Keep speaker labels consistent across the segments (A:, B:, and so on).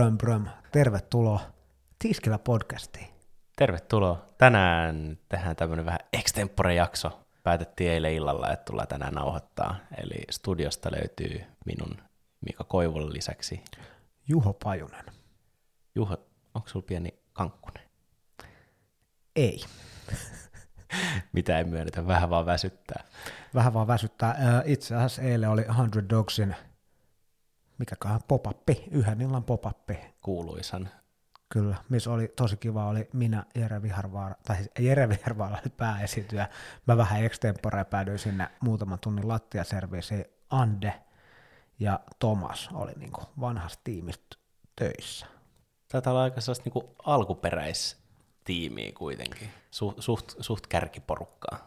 A: bröm, bröm. Tervetuloa Tiskillä podcastiin.
B: Tervetuloa. Tänään tehdään tämmöinen vähän extempore-jakso. Päätettiin eilen illalla, että tullaan tänään nauhoittaa. Eli studiosta löytyy minun Mika Koivun lisäksi.
A: Juho Pajunen.
B: Juho, onko sulla pieni kankkunen?
A: Ei.
B: Mitä ei myönnetä, vähän vaan väsyttää.
A: Vähän vaan väsyttää. Itse asiassa eilen oli 100 Dogsin, mikäköhän popappi, yhden illan popappi.
B: Kuuluisan.
A: Kyllä, missä oli tosi kiva, oli minä, Jere Viharvaara, tai siis Jere Viharvaara oli pääesityjä. Mä vähän extempore päädyin sinne muutaman tunnin lattiaserviisiin. Ande ja Thomas oli niin kuin vanhasta tiimistä töissä.
B: Taitaa olla aika sellaista niin alkuperäistiimiä kuitenkin, suht, suht, suht kärkiporukkaa.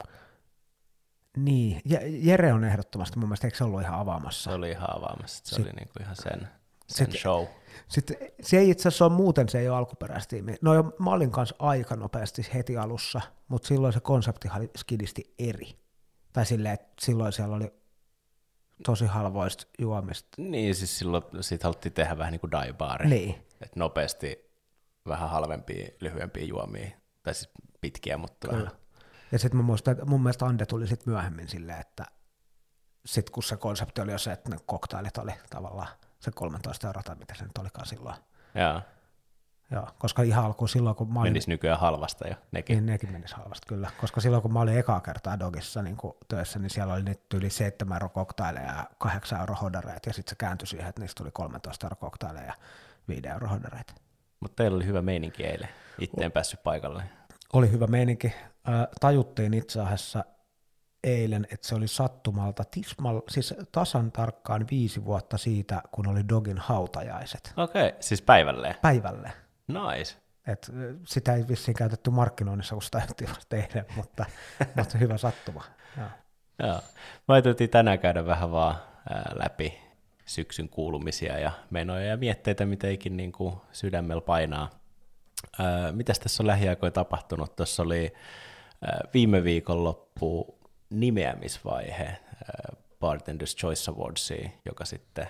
A: Niin, Jere on ehdottomasti mun mielestä, eikö se ollut ihan avaamassa?
B: Se oli ihan avaamassa, se Sit, oli niin kuin ihan sen, sen sit, show.
A: Sitten se ei itse asiassa ole muuten, se ei ole alkuperäistiimi. No jo, mä olin kanssa aika nopeasti heti alussa, mutta silloin se konsepti oli skidisti eri. Tai silleen, että silloin siellä oli tosi halvoista juomista.
B: Niin, siis silloin siitä haluttiin tehdä vähän niin kuin dive
A: Niin.
B: Että nopeasti vähän halvempia, lyhyempiä juomia, tai siis pitkiä, mutta
A: Kyllä. vähän. Ja sitten mä muistan, että mun mielestä Ande tuli sitten myöhemmin silleen, että sitten kun se konsepti oli jo se, että ne koktailit oli tavallaan se 13 euroa tai mitä se nyt olikaan silloin.
B: Joo.
A: Joo, koska ihan alkuun silloin, kun mä olin...
B: Menis nykyään halvasta jo, nekin.
A: Niin, nekin menis halvasta, kyllä. Koska silloin, kun mä olin ekaa kertaa Dogissa niin töissä, niin siellä oli nyt yli 7 euro koktaileja ja 8 euro hodareet, ja sitten se kääntyi siihen, että niistä tuli 13 euro koktaileja ja 5 euro hodareet.
B: Mutta teillä oli hyvä meininki eilen, itse en päässyt paikalle.
A: Oli hyvä meininki. Tajuttiin itse asiassa eilen, että se oli sattumalta tismal, siis tasan tarkkaan viisi vuotta siitä, kun oli Dogin hautajaiset.
B: Okei, okay, siis päivälle?
A: Päivälle.
B: Nice.
A: Et sitä ei vissiin käytetty markkinoinnissa, kun sitä eilen, mutta, mutta hyvä sattuma.
B: Joo. Joo. Me ajateltiin tänään käydä vähän vaan ää, läpi syksyn kuulumisia ja menoja ja mietteitä, mitä ikin niin kuin sydämellä painaa. Ää, mitäs tässä on lähiaikoina tapahtunut? Tuossa oli viime viikon loppu nimeämisvaihe Bartender's Choice Awardsiin, joka sitten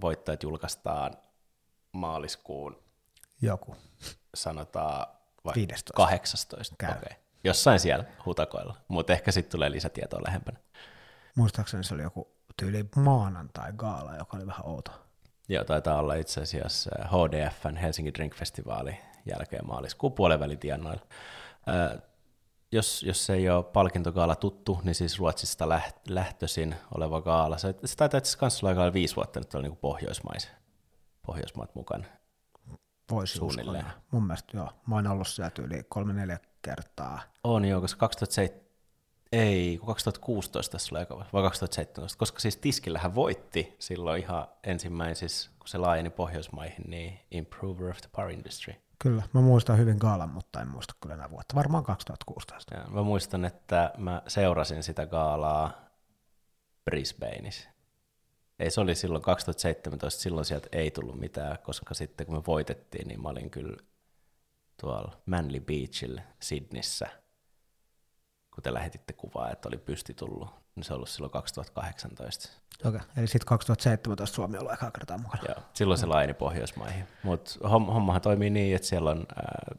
B: voittajat julkaistaan maaliskuun
A: joku.
B: Sanotaan vai
A: 15.
B: 18. Käy. Okay. Jossain siellä hutakoilla, mutta ehkä sitten tulee lisätietoa lähempänä.
A: Muistaakseni se oli joku tyyli maanantai-gaala, joka oli vähän outo.
B: Joo, taitaa olla itse asiassa HDFn Helsingin Drink Festivalin jälkeen maaliskuun puolen tienoilla. Jos, jos se ei ole palkintogaala tuttu, niin siis Ruotsista lähtöisin oleva gaala. Se, se taitaa itse asiassa olla viisi vuotta nyt olla niin Pohjoismais, Pohjoismaat mukana.
A: Voisi suunnilleen. Uskoa. Mun mielestä joo. Mä oon ollut sieltä yli kolme-neljä kertaa.
B: On joo, koska 2007, ei, 2016 tässä oli aika, vai 2017, koska siis Tiskillähän voitti silloin ihan ensimmäisissä, kun se laajeni Pohjoismaihin, niin Improver of the Power Industry.
A: Kyllä, mä muistan hyvin gaalan, mutta en muista kyllä enää vuotta. Varmaan 2016.
B: Ja, mä muistan, että mä seurasin sitä gaalaa Brisbaneissa. Ei, se oli silloin 2017, silloin sieltä ei tullut mitään, koska sitten kun me voitettiin, niin mä olin kyllä tuolla Manly Beachillä Sydneyssä, kun te lähetitte kuvaa, että oli pysti tullut, niin se on ollut silloin 2018.
A: Okei, okay. eli sitten 2017 Suomi on ollut ekaa kertaa mukana.
B: Joo, silloin se laini Pohjoismaihin. Mutta hommahan toimii niin, että siellä on äh,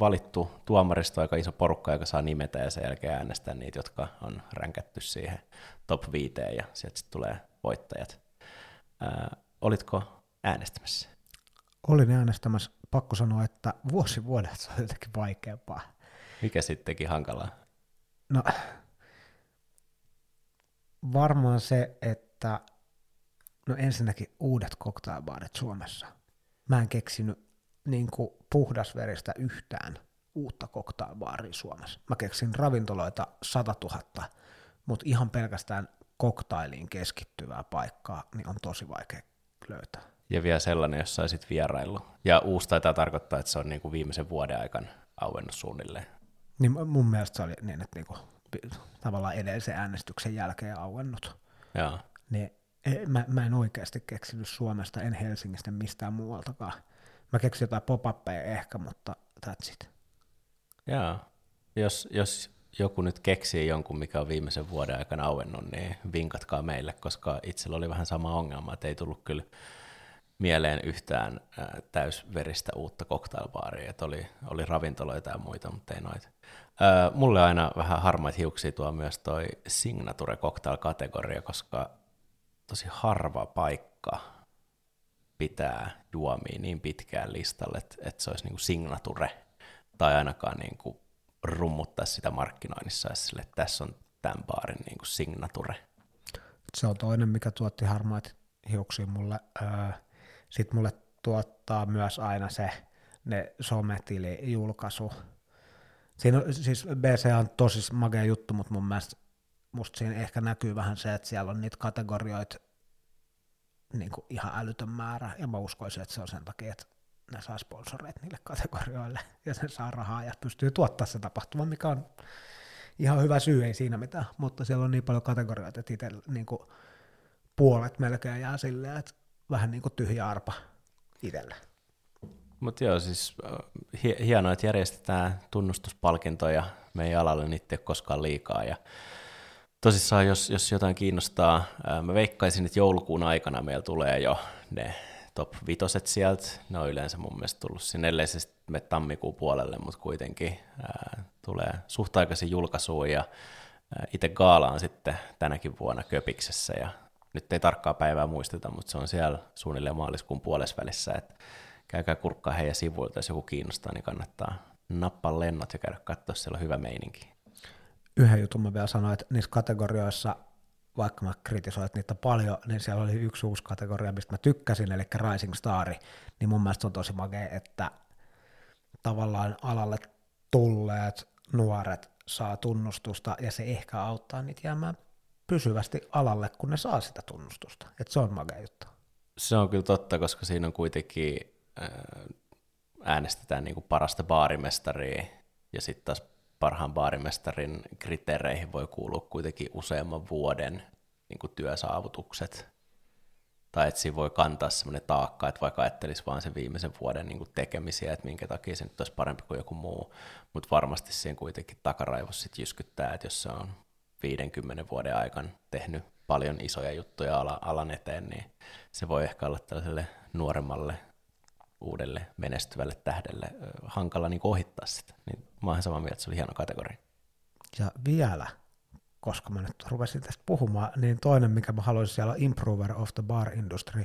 B: valittu tuomaristo aika iso porukka, joka saa nimetä ja sen jälkeen äänestää niitä, jotka on ränkätty siihen top 5 ja sieltä sitten tulee voittajat. Ää, olitko äänestämässä?
A: Olin äänestämässä. Pakko sanoa, että vuosi vuodelta se on jotenkin vaikeampaa.
B: Mikä sittenkin hankalaa?
A: No, varmaan se, että no ensinnäkin uudet cocktailbaarit Suomessa. Mä en keksinyt niin kuin puhdasveristä yhtään uutta cocktailbaaria Suomessa. Mä keksin ravintoloita 100 000, mutta ihan pelkästään koktailiin keskittyvää paikkaa, niin on tosi vaikea löytää.
B: Ja vielä sellainen, jos saisit vierailu. Ja uusi taitaa tarkoittaa, että se on niin kuin viimeisen vuoden aikana auennut suunnilleen.
A: Niin mun mielestä se oli niin, että niin kuin, tavallaan edellisen äänestyksen jälkeen auennut.
B: Joo.
A: Niin mä, mä en oikeasti keksinyt Suomesta, en Helsingistä mistään muualtakaan. Mä keksin jotain pop ehkä, mutta that's it.
B: Joo. Jos, jos joku nyt keksii jonkun, mikä on viimeisen vuoden aikana auennut, niin vinkatkaa meille, koska itsellä oli vähän sama ongelma, että ei tullut kyllä mieleen yhtään täysveristä uutta cocktailbaaria, että oli, oli ravintoloita ja muita, mutta ei noita. Mulle aina vähän harmaita hiuksia tuo myös toi Signature Cocktail-kategoria, koska tosi harva paikka pitää juomia niin pitkään listalle, että, se olisi niin kuin Signature, tai ainakaan niin kuin rummuttaa sitä markkinoinnissa, että tässä on tämän baarin niin kuin Signature.
A: Se on toinen, mikä tuotti harmaita hiuksia mulle. Sitten mulle tuottaa myös aina se ne sometili-julkaisu. Siinä siis BC on tosi magea juttu, mutta mun mielestä musta siinä ehkä näkyy vähän se, että siellä on niitä kategorioita niin kuin ihan älytön määrä, ja mä uskoisin, että se on sen takia, että ne saa sponsoreita niille kategorioille, ja sen saa rahaa, ja pystyy tuottaa se tapahtuma, mikä on ihan hyvä syy, ei siinä mitään, mutta siellä on niin paljon kategorioita, että itse niin puolet melkein jää silleen, että vähän niin kuin tyhjä arpa itselle.
B: Mutta joo, siis hienoa, että järjestetään tunnustuspalkintoja meidän alalle, niitä ei ole koskaan liikaa. Ja tosissaan, jos, jos jotain kiinnostaa, mä veikkaisin, että joulukuun aikana meillä tulee jo ne top vitoset sieltä. Ne on yleensä mun mielestä tullut sinne, ellei se me tammikuun puolelle, mutta kuitenkin ää, tulee suht aikaisin julkaisuun ja itse gaala on sitten tänäkin vuonna Köpiksessä ja nyt ei tarkkaa päivää muisteta, mutta se on siellä suunnilleen maaliskuun puolesvälissä, että käykää kurkkaa heidän sivuilta, jos joku kiinnostaa, niin kannattaa nappaa lennot ja käydä katsoa, siellä on hyvä meininki.
A: Yhden jutun mä vielä sanoin, että niissä kategorioissa, vaikka mä kritisoin niitä paljon, niin siellä oli yksi uusi kategoria, mistä mä tykkäsin, eli Rising Star, niin mun mielestä on tosi makea, että tavallaan alalle tulleet nuoret saa tunnustusta, ja se ehkä auttaa niitä jäämään pysyvästi alalle, kun ne saa sitä tunnustusta. Et se on makea juttu.
B: Se on kyllä totta, koska siinä on kuitenkin äänestetään niin kuin parasta baarimestaria, ja sitten taas parhaan baarimestarin kriteereihin voi kuulua kuitenkin useamman vuoden niin kuin työsaavutukset. Tai että siinä voi kantaa sellainen taakka, että vaikka ajattelisi vain sen viimeisen vuoden niin kuin tekemisiä, että minkä takia se nyt olisi parempi kuin joku muu, mutta varmasti siinä kuitenkin takaraivossa sitten jyskyttää, että jos se on 50 vuoden aikana tehnyt paljon isoja juttuja alan eteen, niin se voi ehkä olla tällaiselle nuoremmalle uudelle menestyvälle tähdelle hankala niin ohittaa sitä. Niin mä oon samaa mieltä, että se oli hieno kategoria.
A: Ja vielä, koska mä nyt rupesin tästä puhumaan, niin toinen, mikä mä haluaisin siellä Improver of the Bar Industry,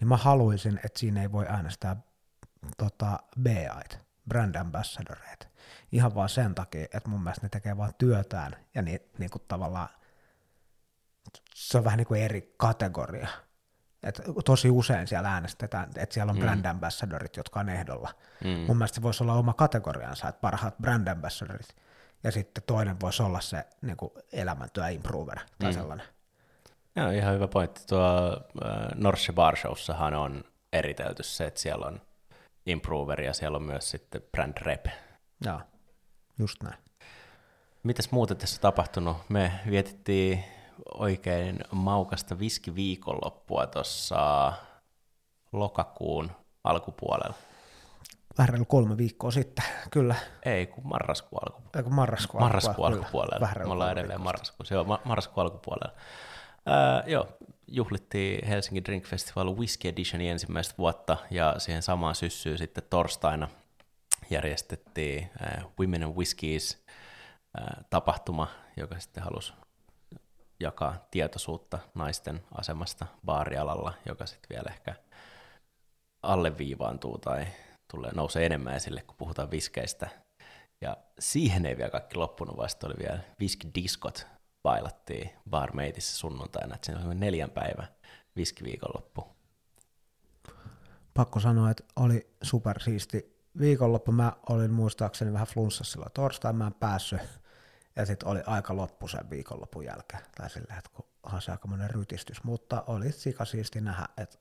A: niin mä haluaisin, että siinä ei voi äänestää tota, BAit, brand ambassadoreita. Ihan vaan sen takia, että mun mielestä ne tekee vaan työtään ja niin, niin kuin tavallaan se on vähän niin kuin eri kategoria. Et tosi usein siellä äänestetään, että siellä on mm. brand ambassadorit, jotka on ehdolla. Mm. Mun mielestä se voisi olla oma kategoriansa, että parhaat brand ambassadorit, ja sitten toinen voisi olla se niin kuin elämäntyö improver tai mm. sellainen.
B: Joo, ihan hyvä pointti. Tuo äh, Norsche Bar Showssahan on eritelty se, että siellä on improver ja siellä on myös sitten brand rep.
A: Joo, just näin.
B: Mitäs muuta tässä tapahtunut? Me vietettiin oikein maukasta viskiviikonloppua tuossa lokakuun alkupuolella.
A: Vähän kolme viikkoa sitten, kyllä.
B: Ei, kun marraskuun alkupuolella.
A: Ei, kun marraskuun,
B: marraskuun alkupuolella. alkupuolella. Me ollaan edelleen marraskuun. Joo, ma- marraskuun alkupuolella. Äh, joo, juhlittiin Helsingin Drink Festival Whisky Editionin ensimmäistä vuotta, ja siihen samaan syssyyn sitten torstaina järjestettiin äh, Women and Whiskies äh, tapahtuma, joka sitten halusi jakaa tietoisuutta naisten asemasta baarialalla, joka sitten vielä ehkä alleviivaantuu tai tulee nousee enemmän esille, kun puhutaan viskeistä. Ja siihen ei vielä kaikki loppunut, vaan oli vielä viskidiskot bailattiin Barmaidissa sunnuntaina, että siinä oli neljän päivä viskiviikonloppu.
A: Pakko sanoa, että oli supersiisti viikonloppu. Mä olin muistaakseni vähän flunssassa silloin torstaina, mä en päässyt ja sitten oli aika loppu sen viikonlopun jälkeen, tai sillä että kunhan se aikamoinen rytistys, mutta oli sikasiisti nähdä, että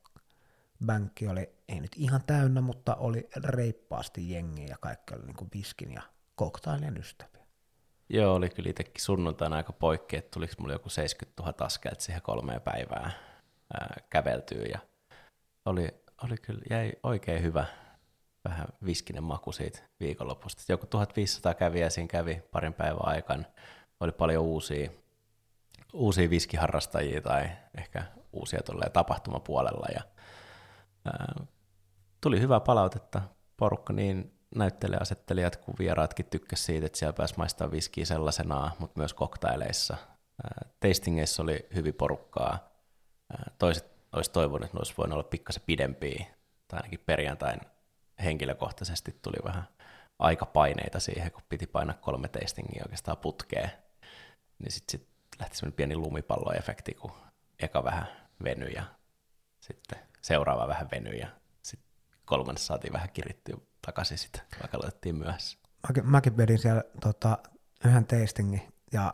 A: bänkki oli, ei nyt ihan täynnä, mutta oli reippaasti jengiä ja kaikki oli niin kuin biskin ja koktailien ystäviä.
B: Joo, oli kyllä itsekin sunnuntaina aika poikki, että tuliko mulle joku 70 000 askelta siihen kolmeen päivään ää, käveltyä. Ja oli, oli kyllä, jäi oikein hyvä, vähän viskinen maku siitä viikonlopusta. Joku 1500 kävijä siinä kävi parin päivän aikana. Oli paljon uusia, uusia viskiharrastajia tai ehkä uusia tulee tapahtumapuolella ja ää, tuli hyvää palautetta. Porukka niin näyttelijäasettelijat kuin vieraatkin tykkäsivät siitä, että siellä pääsi maistaa viskiä sellaisenaan, mutta myös koktaileissa. Tastingeissa oli hyvin porukkaa. Toiset olisi toivonut, että ne olisi voinut olla pikkasen pidempiä, tai ainakin perjantain henkilökohtaisesti tuli vähän aikapaineita siihen, kun piti painaa kolme tastingia oikeastaan putkeen. Niin sitten sit lähti semmoinen pieni lumipalloefekti, kun eka vähän venyi ja sitten seuraava vähän venyi ja sitten kolmannes saatiin vähän kirittyä takaisin sitten, vaikka aloitettiin myöhässä.
A: Mäkin, mäkin vedin siellä tota, yhden tastingin ja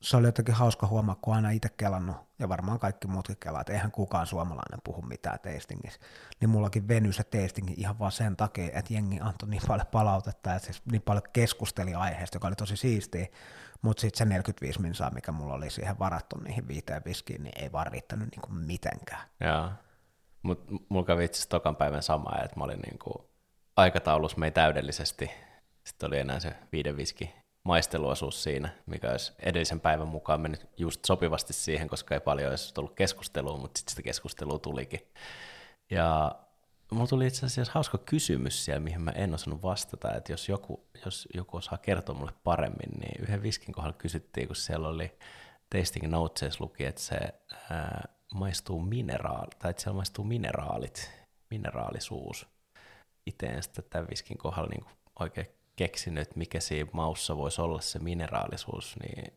A: se oli jotenkin hauska huomaa, kun aina itse kelannut, ja varmaan kaikki muutkin kelaa, että eihän kukaan suomalainen puhu mitään tastingissa, niin mullakin venyi se tastingi ihan vaan sen takia, että jengi antoi niin paljon palautetta, että siis niin paljon keskusteli aiheesta, joka oli tosi siistiä, mutta sitten se 45 minsaa, mikä mulla oli siihen varattu niihin viiteen viskiin, niin ei vaan riittänyt niinku mitenkään.
B: Joo, mutta mulla kävi itse tokan päivän sama, että mä olin niinku aikataulussa mei täydellisesti, sitten oli enää se viiden viski maisteluosuus siinä, mikä olisi edellisen päivän mukaan mennyt just sopivasti siihen, koska ei paljon olisi tullut keskustelua, mutta sitten sitä keskustelua tulikin. Ja mulla tuli itse asiassa hauska kysymys siellä, mihin mä en osannut vastata, että jos joku, jos joku osaa kertoa mulle paremmin, niin yhden viskin kohdalla kysyttiin, kun siellä oli tasting notes luki, että se ää, maistuu mineraali, tai että siellä maistuu mineraalit, mineraalisuus. Itse en sitä tämän viskin kohdalla niin oikein keksinyt, mikä siinä maussa voisi olla se mineraalisuus, niin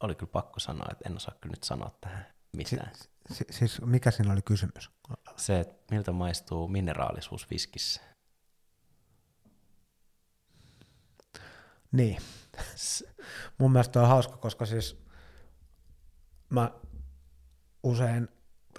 B: oli kyllä pakko sanoa, että en osaa kyllä nyt sanoa tähän mitään.
A: Si- siis mikä siinä oli kysymys?
B: Se, että miltä maistuu mineraalisuus viskissä.
A: Niin. Mun mielestä on hauska, koska siis mä usein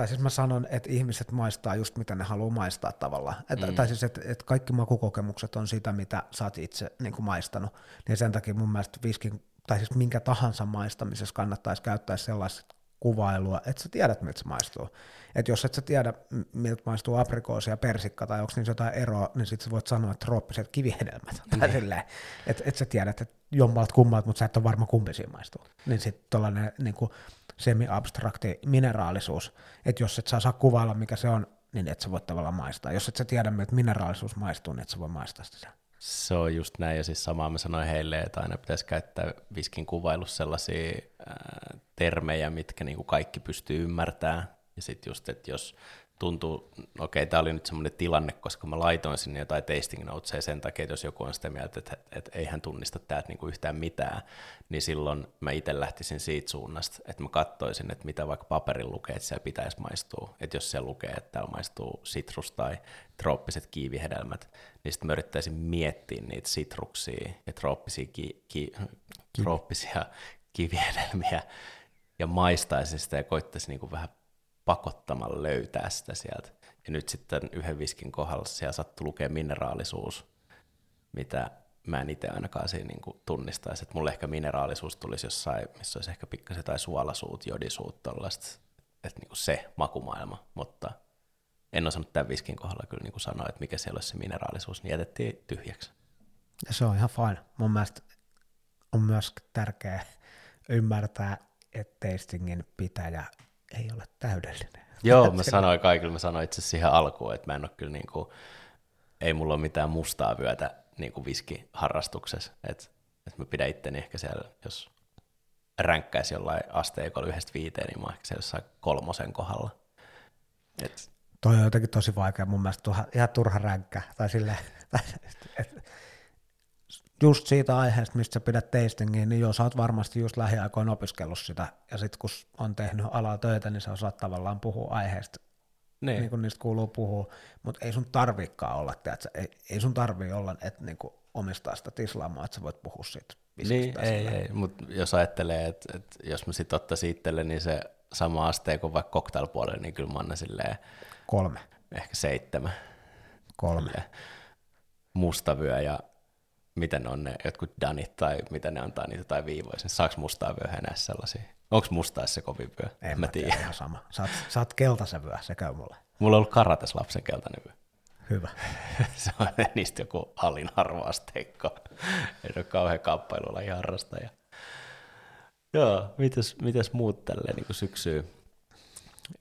A: tai siis mä sanon, että ihmiset maistaa just mitä ne haluaa maistaa tavallaan. Et, mm. Tai siis, että et kaikki makukokemukset on sitä, mitä sä oot itse niin kuin maistanut. Niin sen takia mun mielestä viskin, tai siis minkä tahansa maistamisessa kannattaisi käyttää sellaista kuvailua, että sä tiedät, miltä se maistuu. Että jos et sä tiedä, miltä maistuu aprikoosi ja persikka, tai onko niissä jotain eroa, niin sit sä voit sanoa, että trooppiset kivihedelmät. Mm. Tai silleen, että et sä tiedät, että jommalta kummalta, mutta sä et ole varma kumpi siinä maistuu. Niin sitten tuollainen niin semi-abstrakti mineraalisuus, että jos et saa, kuvailla, mikä se on, niin et sä voi tavallaan maistaa. Jos et sä tiedä, että mineraalisuus maistuu, niin et sä voi maistaa sitä.
B: Se on just näin, ja siis samaa mä sanoin heille, että aina pitäisi käyttää viskin kuvailussa sellaisia ää, termejä, mitkä niin kuin kaikki pystyy ymmärtämään. Ja sitten just, että jos tuntuu, okei, okay, tämä oli nyt semmoinen tilanne, koska mä laitoin sinne jotain tasting notesia sen takia, että jos joku on sitä mieltä, että, että, että ei hän tunnista täältä niinku yhtään mitään, niin silloin mä itse lähtisin siitä suunnasta, että mä katsoisin, että mitä vaikka paperin lukee, että siellä pitäisi maistua. Että jos siellä lukee, että täällä maistuu sitrus tai trooppiset kiivihedelmät, niin sitten mä yrittäisin miettiä niitä sitruksia ja trooppisia, ki, ki, trooppisia kivihedelmiä ja maistaisin sitä ja koittaisin niinku vähän pakottamalla löytää sitä sieltä. Ja nyt sitten yhden viskin kohdalla siellä sattuu lukea mineraalisuus, mitä mä en itse ainakaan siinä niin tunnistaisi. Että mulle ehkä mineraalisuus tulisi jossain, missä olisi ehkä pikkasen tai suolasuut, jodisuut, tollaista, että niin se makumaailma, mutta en osannut tämän viskin kohdalla kyllä niin sanoa, että mikä siellä olisi se mineraalisuus, niin jätettiin tyhjäksi.
A: Ja se on ihan fine. Mun mielestä on myös tärkeää ymmärtää, että tastingin pitäjä ei ole täydellinen.
B: Joo, mä sanoin kaikille, mä sanoin itse siihen alkuun, että mä en ole kyllä niin kuin, ei mulla ole mitään mustaa vyötä niin kuin viskiharrastuksessa, että, että mä pidän itteni ehkä siellä, jos ränkkäisi jollain asteikolla yhdestä viiteen, niin mä ehkä se jossain kolmosen kohdalla.
A: Et... Toi on jotenkin tosi vaikea mun mielestä ihan turha ränkkä, tai silleen, että just siitä aiheesta, mistä sä pidät tastingia, niin jos sä oot varmasti just lähiaikoina opiskellut sitä, ja sitten kun on tehnyt alaa töitä, niin sä osaat tavallaan puhua aiheesta, niin, niin kuin niistä kuuluu puhua, mutta ei sun tarviikaan olla, tiedätkö? Ei, ei sun tarvii olla, että niin kuin omistaa sitä tislaamaa, että sä voit puhua siitä.
B: Niin, ei, ei, mutta jos ajattelee, että, että jos mä sitten ottaisin itselle, niin se sama aste kuin vaikka cocktail niin kyllä mä annan silleen...
A: Kolme.
B: Ehkä seitsemän.
A: Kolme.
B: mustavyö ja miten on ne jotkut danit tai mitä ne antaa niitä tai viivoja. Saako mustaa vyöhä enää sellaisia? Onko mustaa se kovin vyö?
A: En mä tiedä. Ihan sama. Saat, saat keltaisen vyö, se käy mulle.
B: Mulla on ollut karates lapsen keltainen vyö.
A: Hyvä.
B: se on niistä joku alin arvoasteikko. Ei ole kauhean kamppailulla harrastaja. Joo, mitäs, mitäs muut tälleen niin syksyä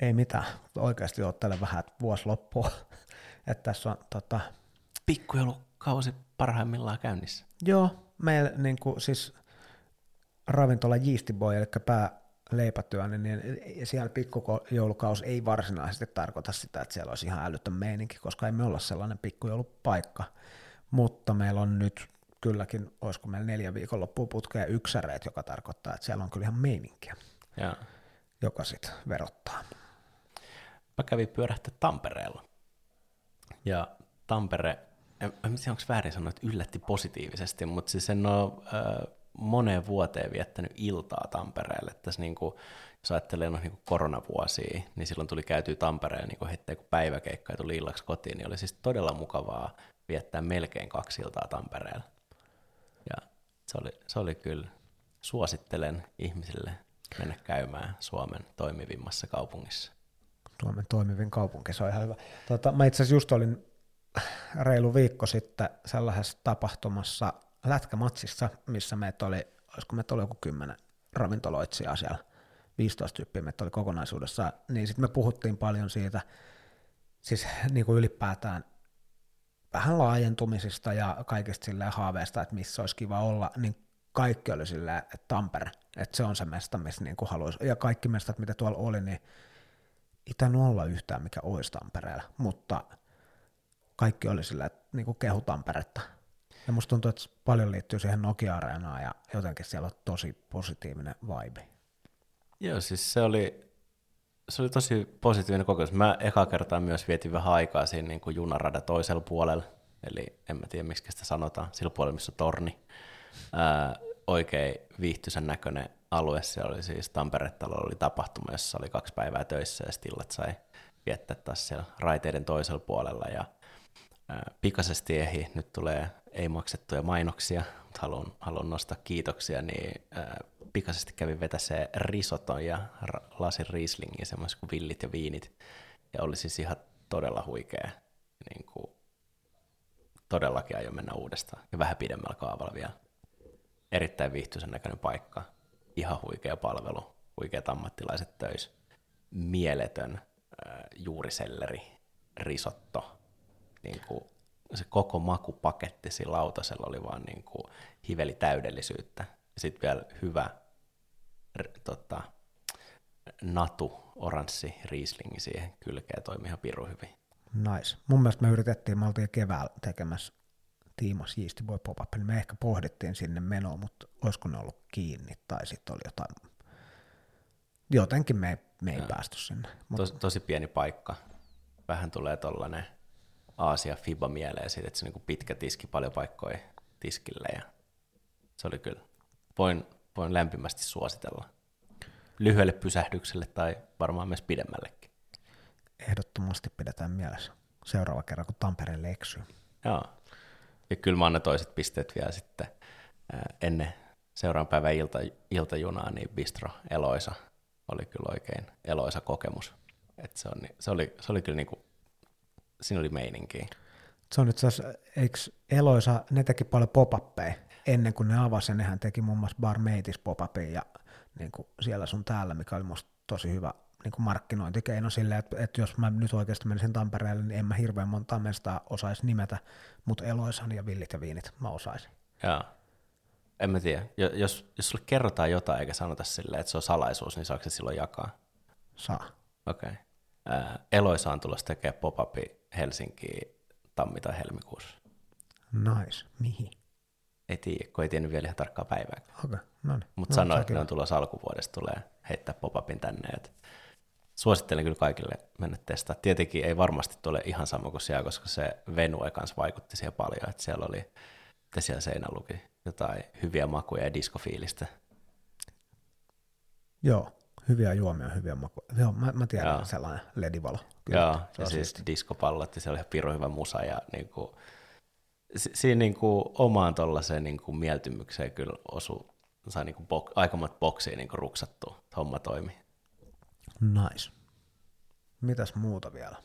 A: Ei mitään. Oikeasti ottele vähän, että vuosi loppuu. että tässä on tota...
B: Pikkujoulukausi parhaimmillaan käynnissä.
A: Joo, meillä niin kuin, siis ravintola Yeasty Boy, eli pääleipätyö, niin, niin siellä pikkujoulukaus ei varsinaisesti tarkoita sitä, että siellä olisi ihan älytön meininki, koska ei me olla sellainen pikkujoulupaikka, mutta meillä on nyt kylläkin, olisiko meillä neljä viikon loppuun yksäreet, joka tarkoittaa, että siellä on kyllä ihan meininkiä,
B: ja.
A: joka sitten verottaa.
B: Mä kävin pyörähtää Tampereella. Ja Tampere, en, en tiedä onko väärin sanoa, että yllätti positiivisesti, mutta siis en ole äh, moneen vuoteen viettänyt iltaa Tampereelle. Tässä niin kuin, jos ajattelee no, niin koronavuosia, niin silloin tuli käytyä Tampereen niin heti kun päiväkeikka ja tuli illaksi kotiin, niin oli siis todella mukavaa viettää melkein kaksi iltaa Tampereella. Ja se oli, se oli kyllä, suosittelen ihmisille mennä käymään Suomen toimivimmassa kaupungissa.
A: Suomen toimivin kaupunki, se on ihan hyvä. Tota, mä itse asiassa just olin reilu viikko sitten sellaisessa tapahtumassa lätkämatsissa, missä meitä oli, olisiko meitä oli joku kymmenen ravintoloitsijaa siellä, 15 tyyppiä meitä oli kokonaisuudessa, niin sitten me puhuttiin paljon siitä, siis niin kuin ylipäätään vähän laajentumisista ja kaikista silleen haaveista, että missä olisi kiva olla, niin kaikki oli silleen, että Tampere, että se on se mesta, missä niin kuin haluaisi, ja kaikki mestat, mitä tuolla oli, niin ei tainnut olla yhtään, mikä olisi Tampereella, mutta kaikki oli sillä, että niin kuin kehu Tamperetta. Ja musta tuntuu, että paljon liittyy siihen Nokia-areenaan ja jotenkin siellä on tosi positiivinen vibe.
B: Joo, siis se oli, se oli tosi positiivinen kokemus. Mä eka kertaa myös vietin vähän aikaa siinä niin kuin junarada toisella puolella, eli en mä tiedä miksi sitä sanotaan, sillä puolella missä torni. Ää, oikein viihtyisen näköinen alue, siellä oli siis tampere oli tapahtuma, jossa oli kaksi päivää töissä ja stillat sai viettää taas siellä raiteiden toisella puolella ja pikaisesti ehi, nyt tulee ei maksettuja mainoksia, mutta haluan, haluan nostaa kiitoksia, niin ää, pikaisesti kävin vetäseen risoton ja lasin Rieslingin, semmoiset kuin villit ja viinit, ja oli siis ihan todella huikea, niin kuin, todellakin aion mennä uudestaan, ja vähän pidemmällä kaavalla vielä. Erittäin viihtyisen näköinen paikka, ihan huikea palvelu, huikeat ammattilaiset töissä, mieletön äh, juuriselleri, risotto, niin kuin se koko makupaketti sillä lautasella oli vaan niin kuin hiveli täydellisyyttä. Sitten vielä hyvä tota, natu, oranssi riislingi siihen kylkeen toimi ihan piru hyvin.
A: Nice. Mun mielestä me yritettiin, me oltiin keväällä tekemässä Tiimas Yeasty Boy pop niin me ehkä pohdittiin sinne menoa, mutta olisiko ne ollut kiinni tai sitten oli jotain, jotenkin me ei, me ei päästy sinne.
B: Mutta... Tos, tosi pieni paikka. Vähän tulee tollanen Aasia Fiba mieleen siitä, että se niin pitkä tiski, paljon paikkoja tiskille ja se oli kyllä, voin, voin lämpimästi suositella lyhyelle pysähdykselle tai varmaan myös pidemmällekin.
A: Ehdottomasti pidetään mielessä seuraava kerran, kun Tampereen eksyy.
B: Joo. Ja kyllä mä annan toiset pisteet vielä sitten ennen seuraavan päivän ilta, iltajunaa, niin Bistro Eloisa oli kyllä oikein eloisa kokemus. Et se, on, se, oli, se oli kyllä niinku siinä oli meininkiä.
A: Se on itse asiassa, eikö Eloisa, ne teki paljon pop ennen kuin ne avasi, ja nehän teki muun muassa Bar Meitis pop ja niin kuin siellä sun täällä, mikä oli musta tosi hyvä niin kuin markkinointikeino silleen, että, että jos mä nyt oikeasti menisin Tampereelle, niin en mä hirveän monta mestaa osaisi nimetä, mutta Eloisan ja Villit ja Viinit mä osaisin.
B: Joo. En mä tiedä. Jos, jos sulle kerrotaan jotain eikä sanota silleen, että se on salaisuus, niin saako se silloin jakaa?
A: Saa.
B: Okei. Okay. Eloisa on tulossa tekemään pop Helsinkiin tammi- tai helmikuussa.
A: Nice. Mihin?
B: Ei tiedä, kun ei tiennyt vielä ihan tarkkaa päivää.
A: Okay, no niin.
B: Mutta no, sanoi, että ne on tulossa alkuvuodesta, tulee heittää pop-upin tänne. Et suosittelen kyllä kaikille mennä testaa. Tietenkin ei varmasti tule ihan sama kuin siellä, koska se venue kanssa vaikutti siihen paljon, että siellä oli, että siellä seinä luki jotain hyviä makuja ja diskofiilistä.
A: Joo, hyviä juomia, hyviä makuja. Joo, mä, mä tiedän Joo. sellainen ledivalo.
B: Kyllä, Joo, ja siis diskopallot, ja se oli ihan pirun hyvä musa, ja niin kuin, si- siinä niin kuin omaan tuollaiseen niin kuin mieltymykseen kyllä osu, sai niin kuin bok, aikamat boksia niin kuin ruksattua, homma toimi.
A: Nice. Mitäs muuta vielä?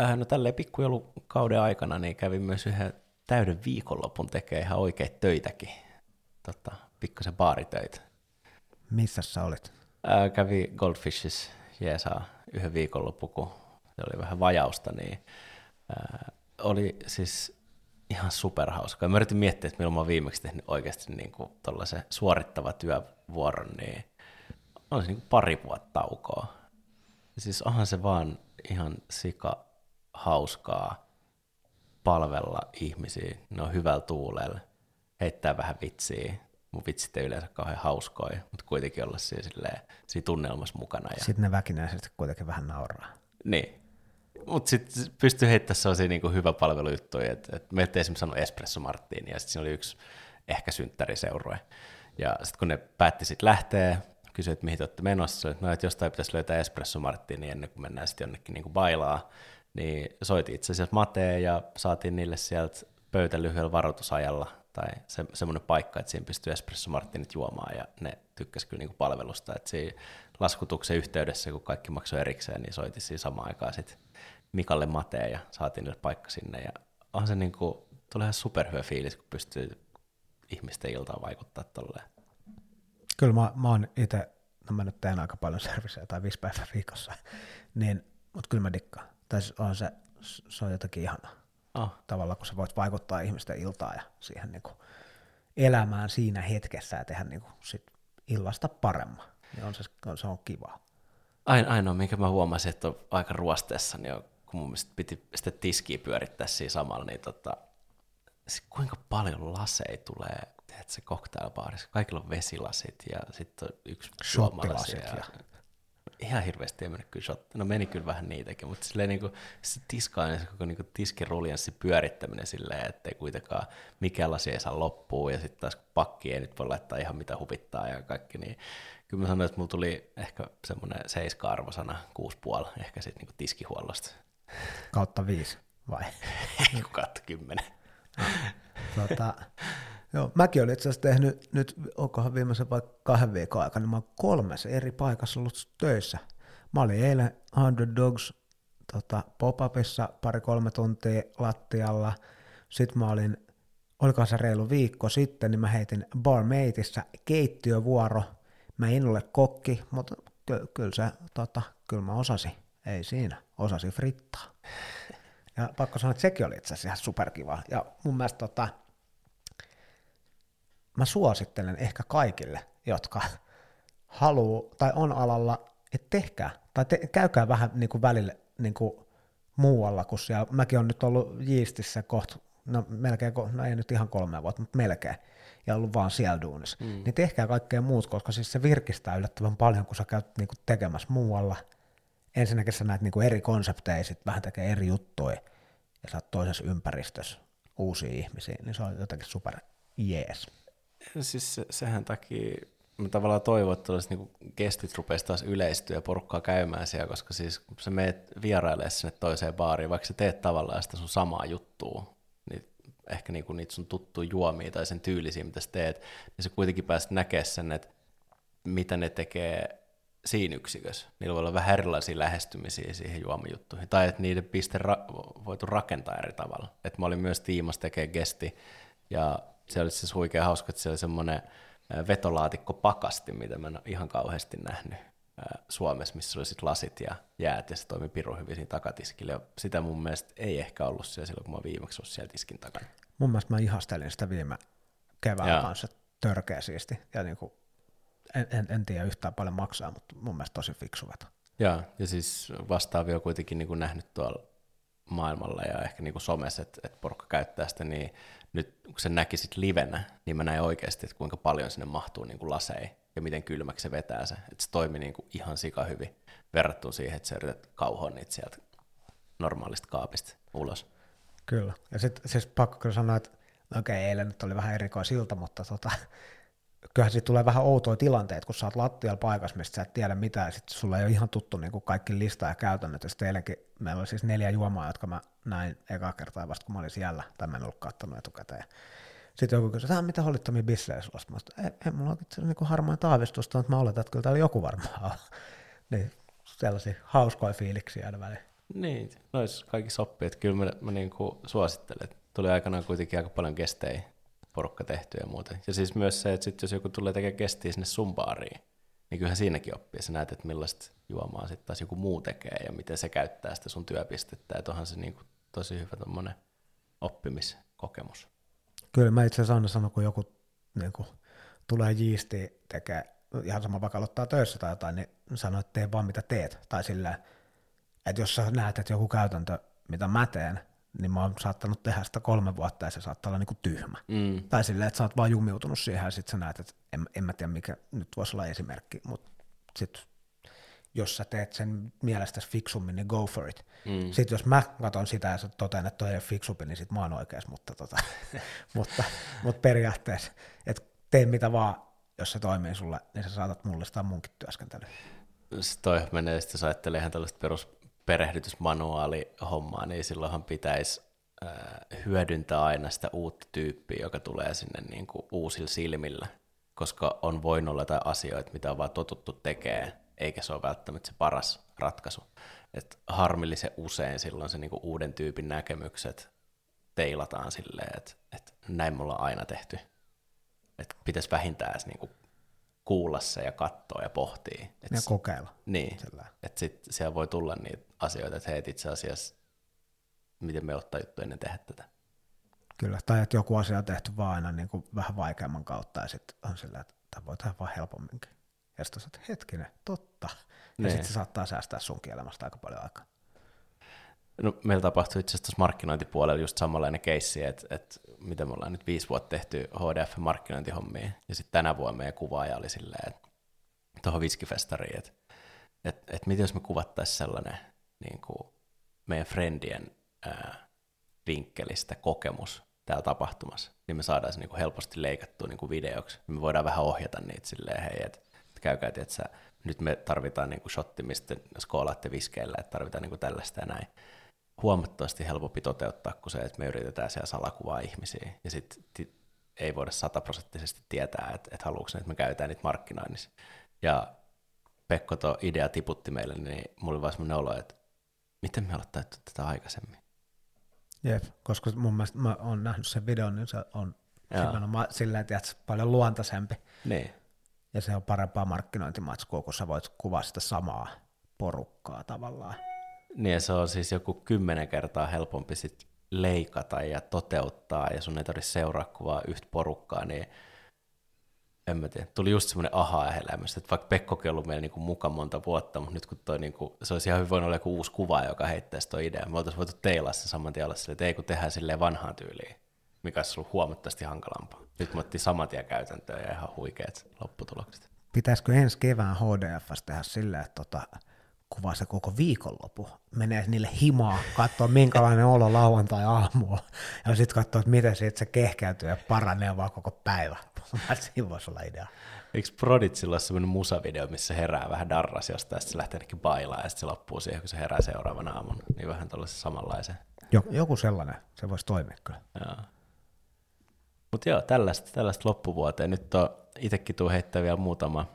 B: Äh, no tälleen pikkujoulukauden aikana niin kävin myös yhden täyden viikonlopun tekee ihan oikeita töitäkin. Tota, pikkusen baaritöitä.
A: Missä sä olit?
B: Ää, kävi Goldfishes jeesaa yhden viikonloppu, kun oli vähän vajausta, niin ää, oli siis ihan superhauska. Mä yritin miettiä, että milloin mä oon viimeksi tehnyt oikeasti niin kuin suorittava työvuoron, niin on se niin kuin pari vuotta taukoa. Siis onhan se vaan ihan sika hauskaa palvella ihmisiä, ne on hyvällä tuulella, heittää vähän vitsiä, mun vitsit ei yleensä kauhean hauskoja, mutta kuitenkin olla siinä, silleen, siinä tunnelmassa mukana. Ja...
A: Sitten ne väkinäisesti kuitenkin vähän nauraa.
B: Niin, mutta sitten pystyy heittämään sellaisia niin hyvä palvelujuttuja, että, että me esimerkiksi sanoi Espresso Martini, ja sitten siinä oli yksi ehkä synttäriseurue. Ja sitten kun ne päätti sitten lähteä, kysyi, että mihin te olette menossa, että, no, että jostain pitäisi löytää Espresso Martini ennen kuin mennään sitten jonnekin niin bailaa, niin soitin itse asiassa Mateen ja saatiin niille sieltä pöytä lyhyellä varoitusajalla tai se, semmoinen paikka, että siinä pystyy espresso martinit juomaan ja ne tykkäsi kyllä niin palvelusta, että siinä laskutuksen yhteydessä, kun kaikki maksoi erikseen, niin soitin siinä samaan aikaan sitten Mikalle Mateen ja saatiin niille paikka sinne ja on se niin kuin, tulee ihan superhyvä fiilis, kun pystyy ihmisten iltaan vaikuttaa tolleen.
A: Kyllä mä, mä oon itse, no mä nyt teen aika paljon servicejä tai viisi päivää viikossa, niin, mutta kyllä mä dikkaan. Tai on se, se on jotenkin ihanaa. Oh. Tavallaan, kun sä voit vaikuttaa ihmisten iltaan ja siihen niin kuin elämään siinä hetkessä ja tehdä niin kuin sit illasta paremmin, niin on se, se on kivaa.
B: Ainoa, minkä mä huomasin, että on aika ruosteessa, niin on, kun mun mielestä piti sitä tiskiä pyörittää siinä samalla, niin tota, kuinka paljon laseja tulee teet se cocktailbaarissa. Kaikilla on vesilasit ja sitten on yksi
A: juomalasi. Ja,
B: ihan hirveästi ei mennyt kyllä shot. No meni kyllä vähän niitäkin, mutta silleen niin kuin, se tiskainen, se koko niin tiskiruljanssi pyörittäminen silleen, ettei kuitenkaan mikään lasi ei saa loppua, ja sitten taas pakki ei nyt voi laittaa ihan mitä hupittaa ja kaikki, niin kyllä mä sanoin, että mulla tuli ehkä semmoinen seiska-arvosana, kuusi puoli, ehkä sitten niin tiskihuollosta.
A: Kautta viisi, vai?
B: Kautta kymmenen.
A: Tota, Joo, mäkin olin itse asiassa tehnyt nyt, onkohan viimeisen vaikka kahden viikon aikana, mä oon kolmessa eri paikassa ollut töissä. Mä olin eilen Underdogs tota, pop-upissa pari-kolme tuntia lattialla. Sitten mä olin, olikohan se reilu viikko sitten, niin mä heitin Barmateissa keittiövuoro. Mä en ole kokki, mutta ky- kyllä se, tota, kyllä mä osasin. Ei siinä, osasi frittaa. Ja pakko sanoa, että sekin oli itse asiassa ihan superkiva. Ja mun mielestä tota, mä suosittelen ehkä kaikille, jotka haluaa tai on alalla, että tehkää, tai te, käykää vähän niin kuin välillä niin kuin muualla kuin siellä. Mäkin on nyt ollut Jiistissä kohta, no melkein, no ei nyt ihan kolme vuotta, mutta melkein, ja ollut vaan siellä duunissa. Mm. Niin tehkää kaikkea muut, koska siis se virkistää yllättävän paljon, kun sä käyt niin kuin tekemässä muualla. Ensinnäkin sä näet niin kuin eri konsepteja, sit vähän tekee eri juttuja, ja sä oot toisessa ympäristössä uusia ihmisiä, niin se on jotenkin super jees.
B: Siis se, sehän takia mä tavallaan toivon, että niin kestit rupeaisi taas yleistyä ja porukkaa käymään siellä, koska siis kun sä meet vierailemaan sinne toiseen baariin, vaikka sä teet tavallaan sitä sun samaa juttua, niin ehkä niin kuin niitä sun tuttuja juomia tai sen tyylisiä, mitä sä teet, niin sä kuitenkin pääset näkemään sen, että mitä ne tekee siinä yksikössä. Niillä voi olla vähän erilaisia lähestymisiä siihen juomajuttuihin, tai että niiden piste ra- voitu rakentaa eri tavalla. Et mä olin myös tiimassa tekee gesti, ja se oli siis huikea hauska, että se oli semmoinen vetolaatikko pakasti, mitä mä en ole ihan kauheasti nähnyt Suomessa, missä oli sit lasit ja jäät, ja se toimi pirun hyvin siinä takatiskillä. Ja sitä mun mielestä ei ehkä ollut siellä silloin, kun mä viimeksi ollut siellä tiskin takana.
A: Mun mielestä mä ihastelin sitä viime kevään ja. kanssa törkeä siisti. Ja niin kuin, en, en, en, tiedä yhtään paljon maksaa, mutta mun mielestä tosi fiksu veto.
B: Joo, ja siis vastaavia on kuitenkin niin kuin nähnyt tuolla maailmalla ja ehkä niin kuin somessa, että, että porukka käyttää sitä, niin nyt kun sen näkisit livenä, niin mä näin oikeasti, että kuinka paljon sinne mahtuu niin kuin lasei ja miten kylmäksi se vetää se. Että se toimi niin kuin ihan sika hyvin verrattuna siihen, että sä yrität kauhoa niitä sieltä normaalista kaapista ulos.
A: Kyllä. Ja sitten siis pakko kyllä sanoa, että no okei, eilen nyt oli vähän erikoisilta, mutta tota, kyllähän siitä tulee vähän outoja tilanteita, kun sä oot lattialla paikassa, mistä sä et tiedä mitään, ja sitten sulla ei ole ihan tuttu niin kuin kaikki lista ja käytännöt, ja sitten eilenkin meillä oli siis neljä juomaa, jotka mä näin eka kertaa vasta, kun mä olin siellä, mä en ollut katsonut etukäteen. Sitten joku kysyi, että mitä hollittomia bissejä sulla? Mä sanoin, ei, ei mulla ole niin harmaan aavistusta, mutta mä oletan, että kyllä täällä joku varmaan on. niin sellaisia hauskoja fiiliksiä aina väliin.
B: Niin, nois kaikki sopii, että kyllä mä, mä niin kuin suosittelen. Tuli aikanaan kuitenkin aika paljon kestejä porukka tehty ja muuten. Ja siis myös se, että sit jos joku tulee tekemään kestiä sinne sun baariin, niin kyllähän siinäkin oppii. Sä näet, että millaista juomaa sitten taas joku muu tekee ja miten se käyttää sitä sun työpistettä. Että onhan se niin kuin tosi hyvä tommonen oppimiskokemus.
A: Kyllä mä itse asiassa aina sanon, kun joku niin kuin, tulee jiisti tekee, ihan sama vaikka aloittaa töissä tai jotain, niin sanoo, että tee vaan mitä teet. Tai sillä, että jos sä näet, että joku käytäntö, mitä mä teen, niin mä oon saattanut tehdä sitä kolme vuotta ja se saattaa olla niin kuin tyhmä.
B: Mm.
A: Tai silleen, että sä oot vaan jumiutunut siihen ja sit sä näet, että en, en mä tiedä mikä nyt voisi olla esimerkki, mutta sit jos sä teet sen mielestäsi fiksummin, niin go for it.
B: Mm.
A: Sitten jos mä katson sitä ja totean, että toi ei ole fiksumpi, niin sit mä oon oikeassa, mutta, tota, mutta, mutta periaatteessa, että tee mitä vaan, jos se toimii sulle, niin sä saatat mullistaa munkin työskentely.
B: Se toi menee, sitten jos ajattelee ihan tällaista perus perehdytysmanuaali-hommaa, niin silloinhan pitäisi äh, hyödyntää aina sitä uutta tyyppiä, joka tulee sinne niin kuin uusilla silmillä, koska on voinut olla jotain asioita, mitä on vaan totuttu tekemään, eikä se ole välttämättä se paras ratkaisu. Et harmillisen usein silloin se niin kuin uuden tyypin näkemykset teilataan silleen, että, että näin me ollaan aina tehty. Että pitäisi vähintään edes niin kuin kuulla se ja katsoa ja pohtia. Et
A: Ja kokeilla.
B: niin, että sitten siellä voi tulla niitä asioita, että hei, itse asiassa, miten me ottaa juttu ennen tehdä tätä.
A: Kyllä, tai että joku asia on tehty vaan aina niin kuin vähän vaikeamman kautta ja sitten on sillä, että tämä voi tehdä vaan helpomminkin. Ja sitten että hetkinen, totta. Ja
B: Niin.
A: sitten se saattaa säästää sunkin elämästä aika paljon aikaa.
B: No, meillä tapahtui itse asiassa markkinointipuolella just samanlainen keissi, että, että mitä me ollaan nyt viisi vuotta tehty HDF-markkinointihommia, ja sitten tänä vuonna meidän kuvaaja oli silleen, että tuohon viskifestariin, että, että, että miten jos me kuvattaisiin sellainen niin kuin meidän friendien ää, vinkkelistä kokemus täällä tapahtumassa, niin me saadaan se niin kuin helposti leikattua niin kuin videoksi. Me voidaan vähän ohjata niitä silleen, hei, että, että käykää, että sä, nyt me tarvitaan niin kuin shotti, mistä skoolaatte viskeillä, että tarvitaan niin kuin tällaista ja näin. Huomattavasti helpompi toteuttaa kuin se, että me yritetään siellä salakuvaa ihmisiä, ja sitten ei voida sataprosenttisesti tietää, että, että haluatko ne, että me käytetään niitä markkinoinnissa. Ja Pekko tuo idea tiputti meille, niin mulla oli vaan semmoinen olo, että miten me ollaan taittu tätä aikaisemmin.
A: Jep, koska mun mielestä mä oon nähnyt sen videon, niin se on nimenomaan silleen, että paljon luontaisempi.
B: Niin.
A: Ja se on parempaa markkinointimatskua, kun sä voit kuvaa sitä samaa porukkaa tavallaan.
B: Niin ja se on siis joku kymmenen kertaa helpompi sit leikata ja toteuttaa, ja sun ei tarvitse seuraa kuvaa yhtä porukkaa, niin en mä tiedä. Tuli just semmoinen aha-elämys, että vaikka Pekkokin on ollut meillä niinku mukaan monta vuotta, mutta nyt kun toi niinku, se olisi ihan hyvin voinut olla joku uusi kuva, joka heittäisi toi idea. Me oltaisiin voitu teilaa se saman tien silleen, että ei kun tehdään silleen vanhaan tyyliin, mikä olisi ollut huomattavasti hankalampaa. Nyt me otettiin saman tien käytäntöön ja ihan huikeat lopputulokset.
A: Pitäisikö ensi kevään HDFS tehdä silleen, että tota, kuvaa se koko viikonloppu. Menee niille himaa, katsoo minkälainen olo lauantai-aamulla, ja sitten katsoo, että miten siitä se kehkeytyy ja paranee vaan koko päivä. Siinä voisi olla idea.
B: Eikö Proditsilla ole semmoinen musavideo, missä herää vähän darras jostain, ja sitten se lähtee ainakin bailaa, ja sitten se loppuu siihen, kun se herää seuraavana aamuna. Niin vähän tuollaisen samanlaisen.
A: Joku, joku sellainen, se voisi toimia kyllä.
B: Mutta joo, tällaista, tällaista loppuvuoteen. Nyt on itsekin tuu heittää vielä muutama,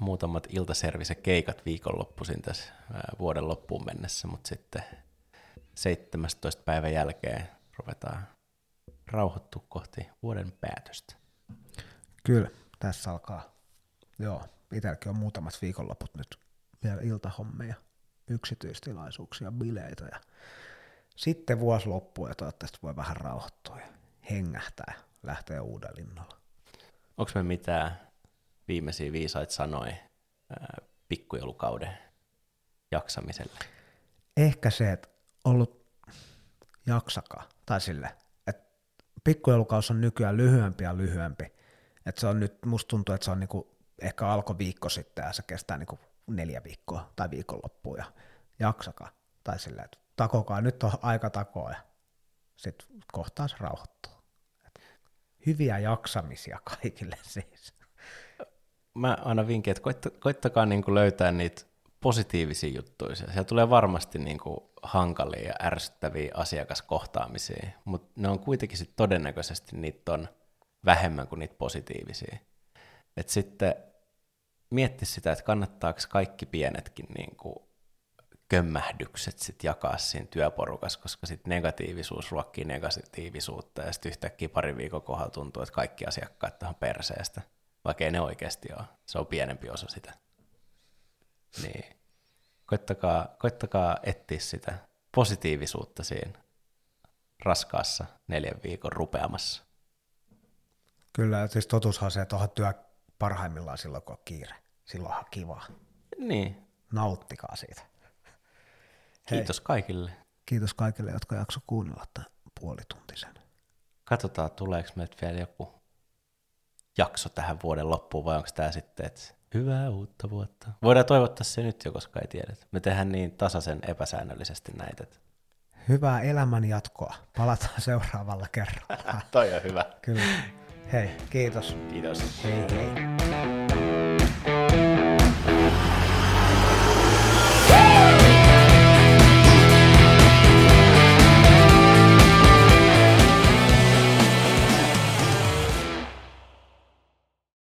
B: muutamat iltaservise keikat viikonloppuisin tässä vuoden loppuun mennessä, mutta sitten 17. päivän jälkeen ruvetaan rauhoittua kohti vuoden päätöstä.
A: Kyllä, tässä alkaa. Joo, itselläkin on muutamat viikonloput nyt vielä iltahommia, yksityistilaisuuksia, bileitä ja sitten vuosi loppuu ja toivottavasti voi vähän rauhoittua ja hengähtää, lähteä uuden linnolla.
B: Onko me mitään viimeisiä viisaita sanoi ää, pikkujoulukauden jaksamiselle?
A: Ehkä se, että ollut jaksakaa, tai sille, että pikkujoulukaus on nykyään lyhyempi ja lyhyempi. Että se on nyt, musta tuntuu, että se on niinku, ehkä alkoi viikko sitten ja se kestää niinku neljä viikkoa tai viikonloppua ja jaksakaa. Tai silleen, että takokaa, nyt on aika takoa ja sitten kohtaa se rauhoittuu. Et hyviä jaksamisia kaikille siis.
B: Mä aina vinkin, että koitta, koittakaa niin kuin löytää niitä positiivisia juttuja. Siellä tulee varmasti niin kuin hankalia ja ärsyttäviä asiakaskohtaamisia, mutta ne on kuitenkin sit todennäköisesti niitä on vähemmän kuin niitä positiivisia. Et sitten mietti sitä, että kannattaako kaikki pienetkin niin kuin kömmähdykset sit jakaa siinä työporukassa, koska sit negatiivisuus ruokkii negatiivisuutta ja sitten yhtäkkiä pari viikon kohdalla tuntuu, että kaikki asiakkaat on perseestä. Vaikka ei ne oikeasti ole. Se on pienempi osa sitä. Niin. Koittakaa, koittakaa etsiä sitä positiivisuutta siinä raskaassa neljän viikon rupeamassa.
A: Kyllä, siis totuushan se, että onhan työ parhaimmillaan silloin, kun on kiire. Silloinhan kivaa.
B: Niin.
A: Nauttikaa siitä.
B: Kiitos Hei. kaikille.
A: Kiitos kaikille, jotka jakso kuunnella tämän puolituntisen.
B: Katsotaan, tuleeko meiltä vielä joku jakso tähän vuoden loppuun, vai onko tämä sitten, että hyvää uutta vuotta. Voidaan toivottaa se nyt jo, koska ei tiedä. Me tehdään niin tasaisen epäsäännöllisesti näitä.
A: Hyvää elämän jatkoa. Palataan seuraavalla kerralla.
B: Toi on hyvä.
A: Kyllä. Hei, kiitos.
B: Kiitos.
A: Hei hei.
C: Woo!